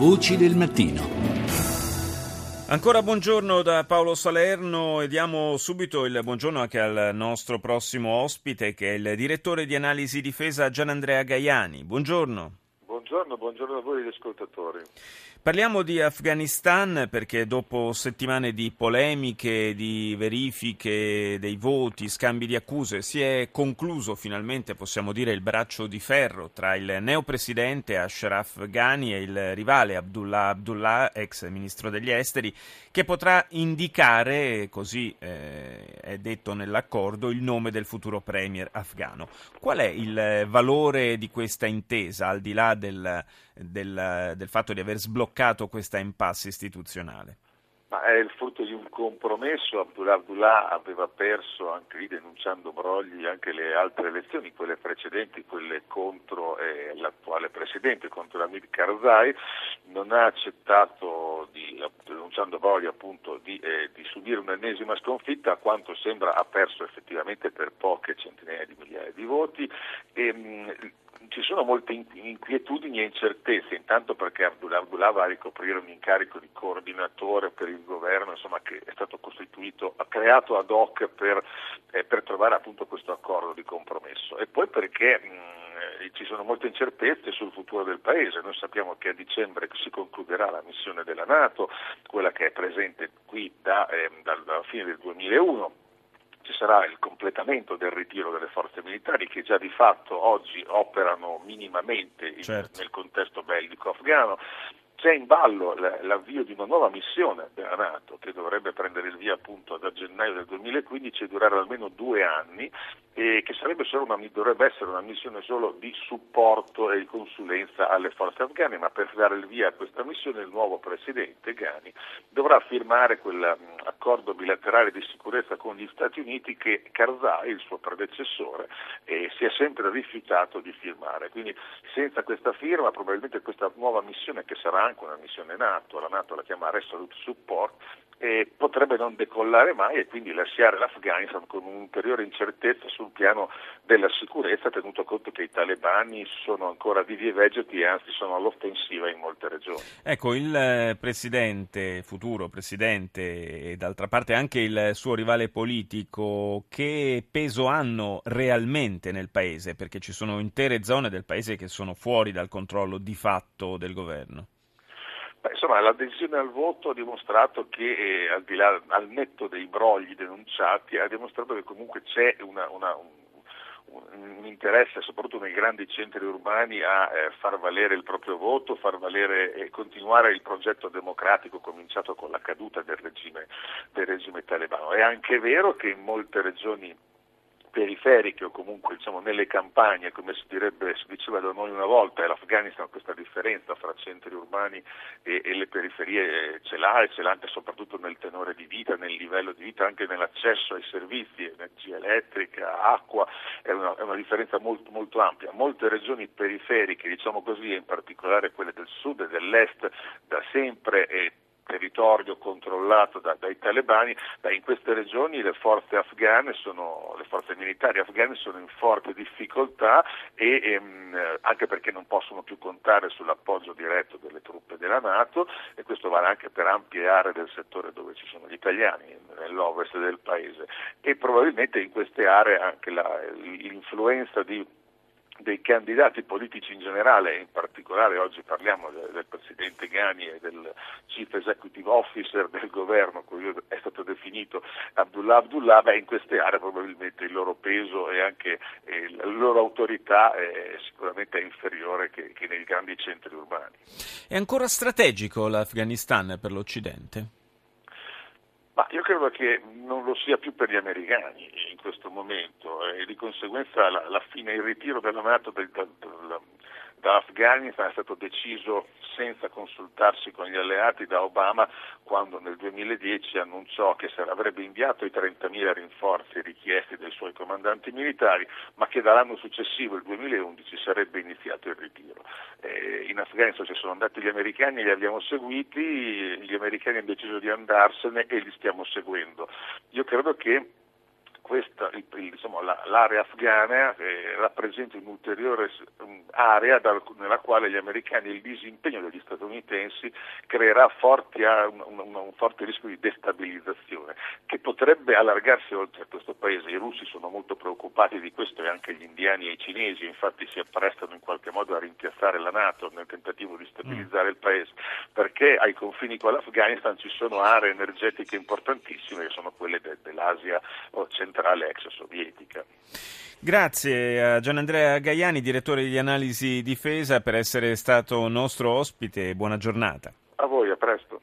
Voci del mattino. Ancora buongiorno da Paolo Salerno e diamo subito il buongiorno anche al nostro prossimo ospite che è il direttore di analisi difesa Gianandrea Gaiani. Buongiorno. Buongiorno, buongiorno a voi gli ascoltatori. Parliamo di Afghanistan perché dopo settimane di polemiche, di verifiche dei voti, scambi di accuse, si è concluso finalmente, possiamo dire, il braccio di ferro tra il neopresidente Ashraf Ghani e il rivale Abdullah Abdullah, ex ministro degli esteri, che potrà indicare, così eh, è detto nell'accordo, il nome del futuro premier afghano. Qual è il valore di questa intesa, al di là del, del, del fatto di aver sbloccato questa impasse istituzionale? Ma è il frutto di un compromesso, Abdullah Abdullah aveva perso anche lì denunciando brogli anche le altre elezioni, quelle precedenti, quelle contro eh, l'attuale presidente, contro Hamid Karzai, non ha accettato, di, denunciando brogli appunto, di, eh, di, subire un'ennesima sconfitta, a quanto sembra ha perso effettivamente per poche centinaia di migliaia di voti. E mh, ci sono molte inquietudini e incertezze, intanto perché Abdullah Abdullah va a ricoprire un incarico di coordinatore per il governo, insomma, che è stato costituito, creato ad hoc per, eh, per trovare appunto questo accordo di compromesso. E poi perché mh, ci sono molte incertezze sul futuro del Paese. Noi sappiamo che a dicembre si concluderà la missione della Nato, quella che è presente qui da, eh, dalla fine del 2001 ci sarà il completamento del ritiro delle forze militari che già di fatto oggi operano minimamente certo. nel contesto bellico afghano. C'è in ballo l'avvio di una nuova missione della Nato che dovrebbe prendere il via appunto da gennaio del 2015 e durare almeno due anni e che una, dovrebbe essere una missione solo di supporto e di consulenza alle forze afghane, ma per dare il via a questa missione il nuovo presidente Ghani dovrà firmare quell'accordo bilaterale di sicurezza con gli Stati Uniti che Karzai, il suo predecessore, eh, si è sempre rifiutato di firmare. Quindi senza questa firma probabilmente questa nuova missione che sarà anche una missione NATO, la NATO la chiama Resolute Support, eh, potrebbe non decollare mai e quindi lasciare l'Afghanistan con un'ulteriore incertezza sul piano della sicurezza, tenuto conto che i talebani sono ancora vivi e vegeti e anzi sono all'offensiva in molte regioni. Ecco, il eh, presidente, futuro presidente e d'altra parte anche il suo rivale politico, che peso hanno realmente nel paese? Perché ci sono intere zone del paese che sono fuori dal controllo di fatto del governo. Beh, insomma, l'adesione al voto ha dimostrato che, eh, al di là, al netto dei brogli denunciati, ha dimostrato che comunque c'è una, una, un, un, interesse, soprattutto nei grandi centri urbani, a eh, far valere il proprio voto, far valere e continuare il progetto democratico cominciato con la caduta del regime, del regime talebano. È anche vero che in molte regioni periferiche o comunque diciamo, nelle campagne, come si, direbbe, si diceva da noi una volta, e l'Afghanistan questa differenza fra centri urbani e, e le periferie eh, ce l'ha e ce l'ha anche soprattutto nel tenore di vita, nel livello di vita, anche nell'accesso ai servizi, energia elettrica, acqua, è una, è una differenza molto, molto, ampia. Molte regioni periferiche, diciamo così, in particolare quelle del sud e dell'est, da sempre e territorio controllato da, dai talebani, beh, in queste regioni le forze afghane sono, le forze militari afghane sono in forte difficoltà e ehm, anche perché non possono più contare sull'appoggio diretto delle truppe della Nato e questo vale anche per ampie aree del settore dove ci sono gli italiani, nell'ovest del paese. E probabilmente in queste aree anche la, l'influenza di dei candidati politici in generale, in particolare oggi parliamo del, del Presidente Ghani e del Chief Executive Officer del governo, cui è stato definito Abdullah Abdullah, beh, in queste aree probabilmente il loro peso e anche eh, la loro autorità è sicuramente inferiore che, che nei grandi centri urbani. È ancora strategico l'Afghanistan per l'Occidente? Ma io credo che non lo sia più per gli americani in questo momento e di conseguenza la, la fine, il ritiro della Nato del, del, del, dall'Afghanistan è stato deciso senza consultarsi con gli alleati da Obama quando nel 2010 annunciò che avrebbe inviato i 30.000 rinforzi richiesti dai suoi comandanti militari, ma che dall'anno successivo, il 2011, sarebbe iniziato il ritiro. Eh, in Afghanistan ci sono andati gli americani, li abbiamo seguiti, gli americani hanno deciso di andarsene e li stiamo seguendo. Io credo che questa, il, insomma, la, l'area afghana eh, rappresenta un'ulteriore area dal, nella quale gli americani e il disimpegno degli statunitensi creerà forti, un, un, un, forte rischio di destabilizzazione che potrebbe allargarsi oltre a questo paese. I russi sono molto preoccupati di questo e anche gli indiani e i cinesi infatti si apprestano in qualche modo a rimpiazzare la Nato nel tentativo di stabilizzare mm. il paese perché ai confini con l'Afghanistan ci sono aree energetiche importantissime che sono quelle de, dell'Asia centrale ex sovietica. Grazie a Gianandrea Gaiani, direttore di analisi difesa, per essere stato nostro ospite. Buona giornata. A voi, a presto.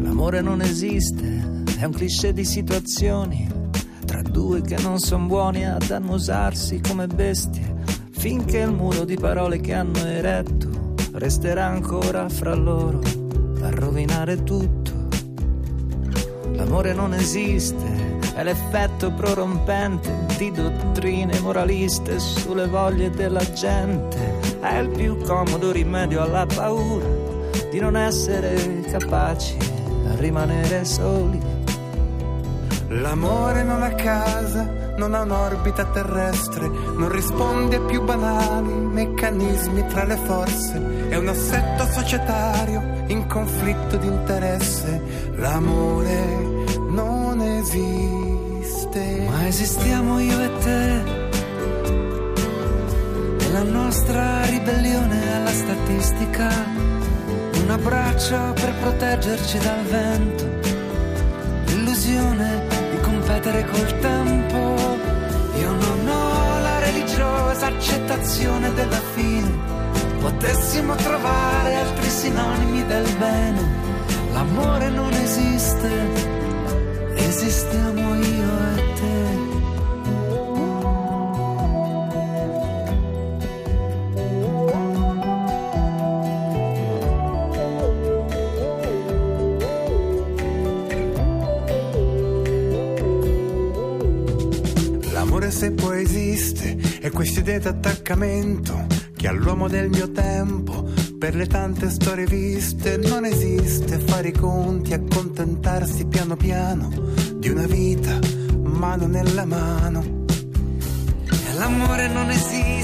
L'amore non esiste, è un cliché di situazioni due che non sono buoni ad annusarsi come bestie, finché il muro di parole che hanno eretto resterà ancora fra loro a rovinare tutto. L'amore non esiste, è l'effetto prorompente di dottrine moraliste sulle voglie della gente, è il più comodo rimedio alla paura di non essere capaci a rimanere soli L'amore non ha casa, non ha un'orbita terrestre, non risponde ai più banali meccanismi tra le forze, è un assetto societario in conflitto di interesse. L'amore non esiste. Ma esistiamo io e te, e la nostra ribellione alla statistica, un abbraccio per proteggerci dal vento, l'illusione competere col tempo. Io non ho la religiosa accettazione della fine. Potessimo trovare altri sinonimi del bene. L'amore non esiste, esistiamo io e esiste è questa idea d'attaccamento che all'uomo del mio tempo per le tante storie viste non esiste fare i conti accontentarsi piano piano di una vita mano nella mano. L'amore non esiste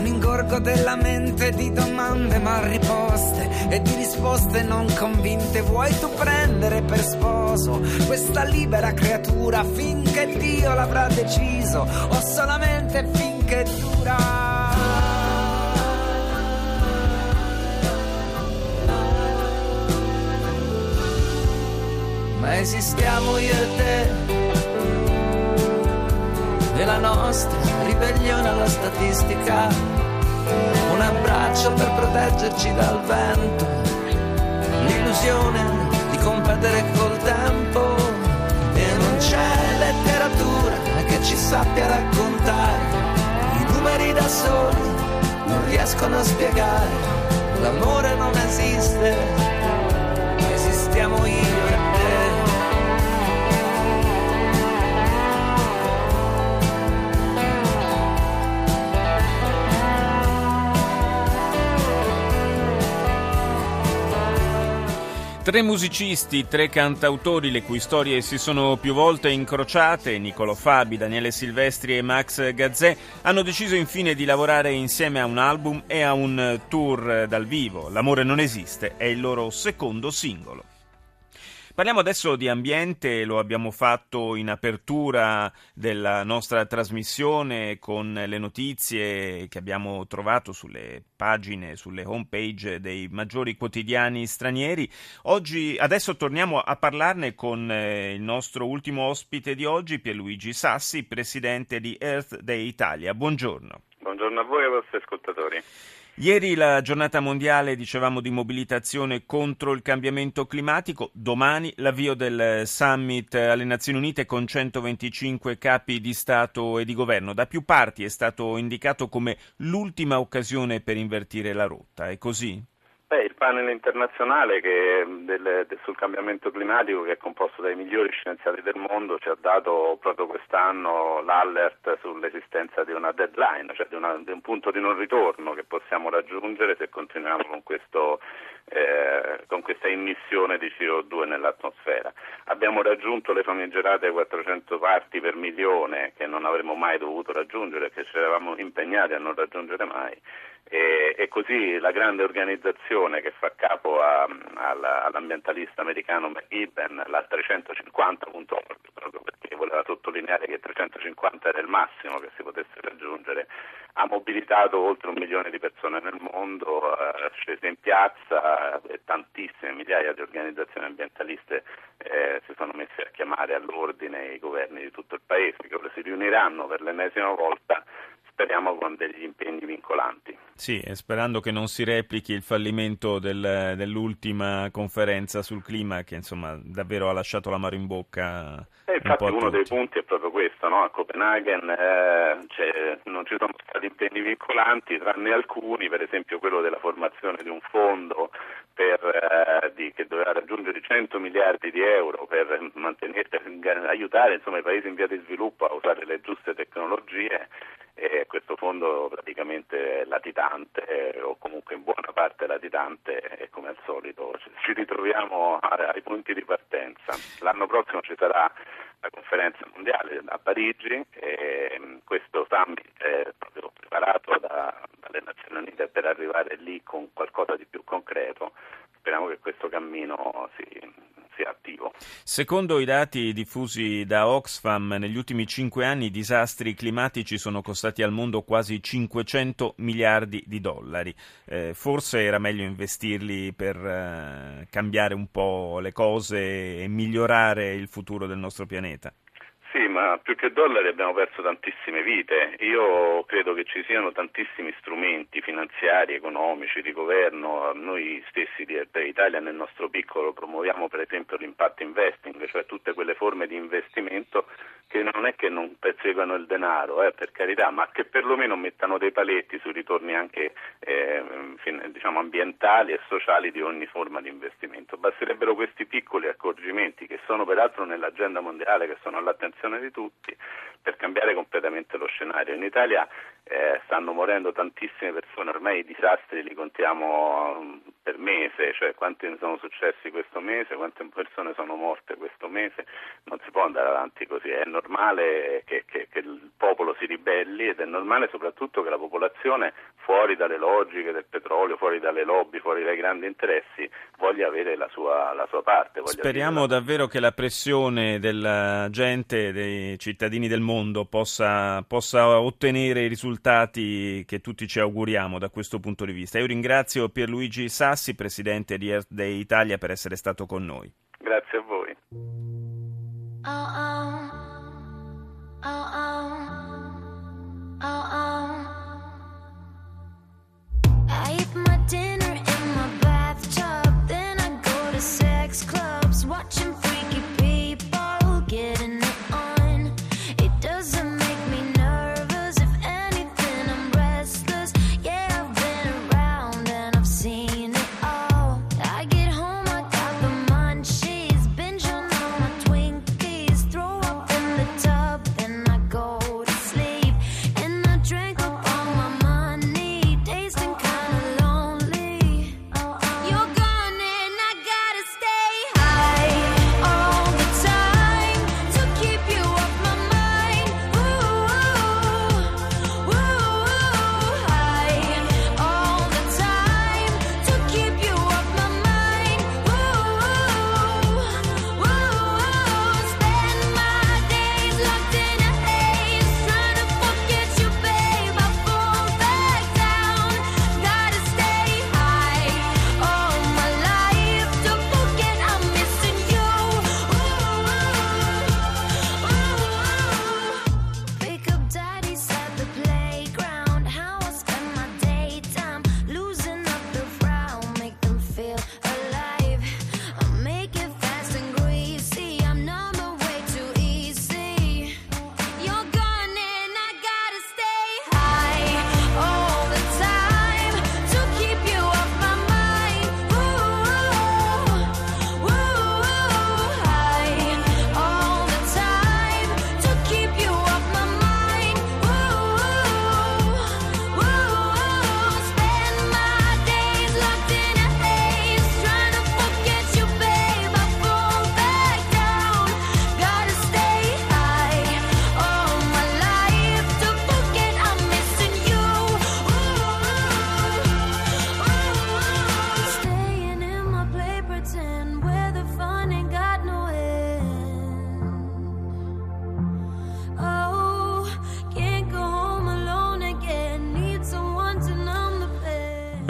un ingorgo della mente di domande mal riposte e di risposte non convinte. Vuoi tu prendere per sposo questa libera creatura finché Dio l'avrà deciso o solamente finché dura? Ma esistiamo io e te e nostra ribellione alla statistica. Un abbraccio per proteggerci dal vento, l'illusione di competere col tempo. E non c'è letteratura che ci sappia raccontare. I numeri da soli non riescono a spiegare. L'amore non esiste, esistiamo io e Tre musicisti, tre cantautori le cui storie si sono più volte incrociate, Nicolo Fabi, Daniele Silvestri e Max Gazzè, hanno deciso infine di lavorare insieme a un album e a un tour dal vivo. L'amore non esiste è il loro secondo singolo. Parliamo adesso di ambiente, lo abbiamo fatto in apertura della nostra trasmissione con le notizie che abbiamo trovato sulle pagine, sulle home page dei maggiori quotidiani stranieri. Oggi, adesso torniamo a parlarne con eh, il nostro ultimo ospite di oggi, Pierluigi Sassi, presidente di Earth Day Italia. Buongiorno. Buongiorno a voi e ai vostri ascoltatori. Ieri la giornata mondiale, dicevamo, di mobilitazione contro il cambiamento climatico, domani l'avvio del summit alle Nazioni Unite con 125 capi di Stato e di governo. Da più parti è stato indicato come l'ultima occasione per invertire la rotta, è così? Beh, il panel internazionale del, del, sul cambiamento climatico, che è composto dai migliori scienziati del mondo, ci ha dato proprio quest'anno l'alert sull'esistenza di una deadline, cioè di, una, di un punto di non ritorno che possiamo raggiungere se continuiamo con, questo, eh, con questa immissione di CO2 nell'atmosfera. Abbiamo raggiunto le famigerate 400 parti per milione che non avremmo mai dovuto raggiungere, che ci eravamo impegnati a non raggiungere mai e, e, così la grande organizzazione che fa capo a, a, all'ambientalista americano McGibben, la 350.org, proprio perché voleva sottolineare che 350 era il massimo che si potesse raggiungere, ha mobilitato oltre un milione di persone nel mondo, eh, scese in piazza e tantissime migliaia di organizzazioni ambientaliste eh, si sono messe a chiamare all'ordine i governi di tutto il paese che ora si riuniranno per l'ennesima volta speriamo con degli impegni vincolanti. Sì, sperando che non si replichi il fallimento del, dell'ultima conferenza sul clima che insomma davvero ha lasciato l'amaro in bocca. E infatti uno dei punti è proprio questo, no? a Copenaghen eh, non ci sono stati impegni vincolanti tranne alcuni, per esempio quello della formazione di un fondo per, eh, di, che doveva raggiungere 100 miliardi di euro per aiutare insomma, i paesi in via di sviluppo a usare le giuste tecnologie e questo fondo praticamente è latitante eh, o comunque in buona parte latitante e come al solito ci ritroviamo ai punti di partenza. L'anno prossimo ci sarà la conferenza mondiale a Parigi e mm, questo summit è proprio preparato da, dalle Nazioni Unite per arrivare lì con qualcosa di più concreto. Speriamo che questo cammino si. Secondo i dati diffusi da Oxfam, negli ultimi cinque anni i disastri climatici sono costati al mondo quasi 500 miliardi di dollari. Eh, forse era meglio investirli per eh, cambiare un po' le cose e migliorare il futuro del nostro pianeta. Ma più che dollari abbiamo perso tantissime vite. Io credo che ci siano tantissimi strumenti finanziari, economici, di governo. Noi stessi di Italia nel nostro piccolo promuoviamo per esempio l'impact investing, cioè tutte quelle forme di investimento che non è che non perseguano il denaro, eh, per carità, ma che perlomeno mettano dei paletti sui ritorni anche eh, diciamo, ambientali e sociali di ogni forma di investimento. Basterebbero questi piccoli accorgimenti che sono peraltro nell'agenda mondiale, che sono all'attenzione di tutti, per cambiare completamente lo scenario. In Italia eh, stanno morendo tantissime persone, ormai i disastri li contiamo um, per mese, cioè quanti ne sono successi questo mese, quante persone sono morte questo mese, non si può andare avanti così, è normale che, che, che il popolo si ribelli ed è normale soprattutto che la popolazione fuori dalle logiche del petrolio, fuori dalle lobby, fuori dai grandi interessi, voglia avere la sua, la sua parte. Speriamo la... davvero che la pressione della gente, dei cittadini del mondo, possa, possa ottenere i risultati che tutti ci auguriamo da questo punto di vista. Io ringrazio Pierluigi Sassi, presidente di Earth Day Italia, per essere stato con noi. Grazie a voi.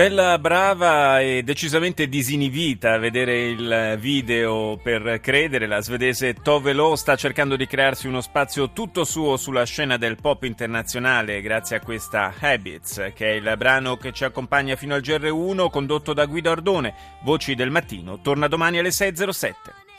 Bella, brava e decisamente disinibita a vedere il video per credere. La svedese Tove Lo sta cercando di crearsi uno spazio tutto suo sulla scena del pop internazionale grazie a questa Habits, che è il brano che ci accompagna fino al GR1 condotto da Guido Ardone. Voci del mattino, torna domani alle 6.07.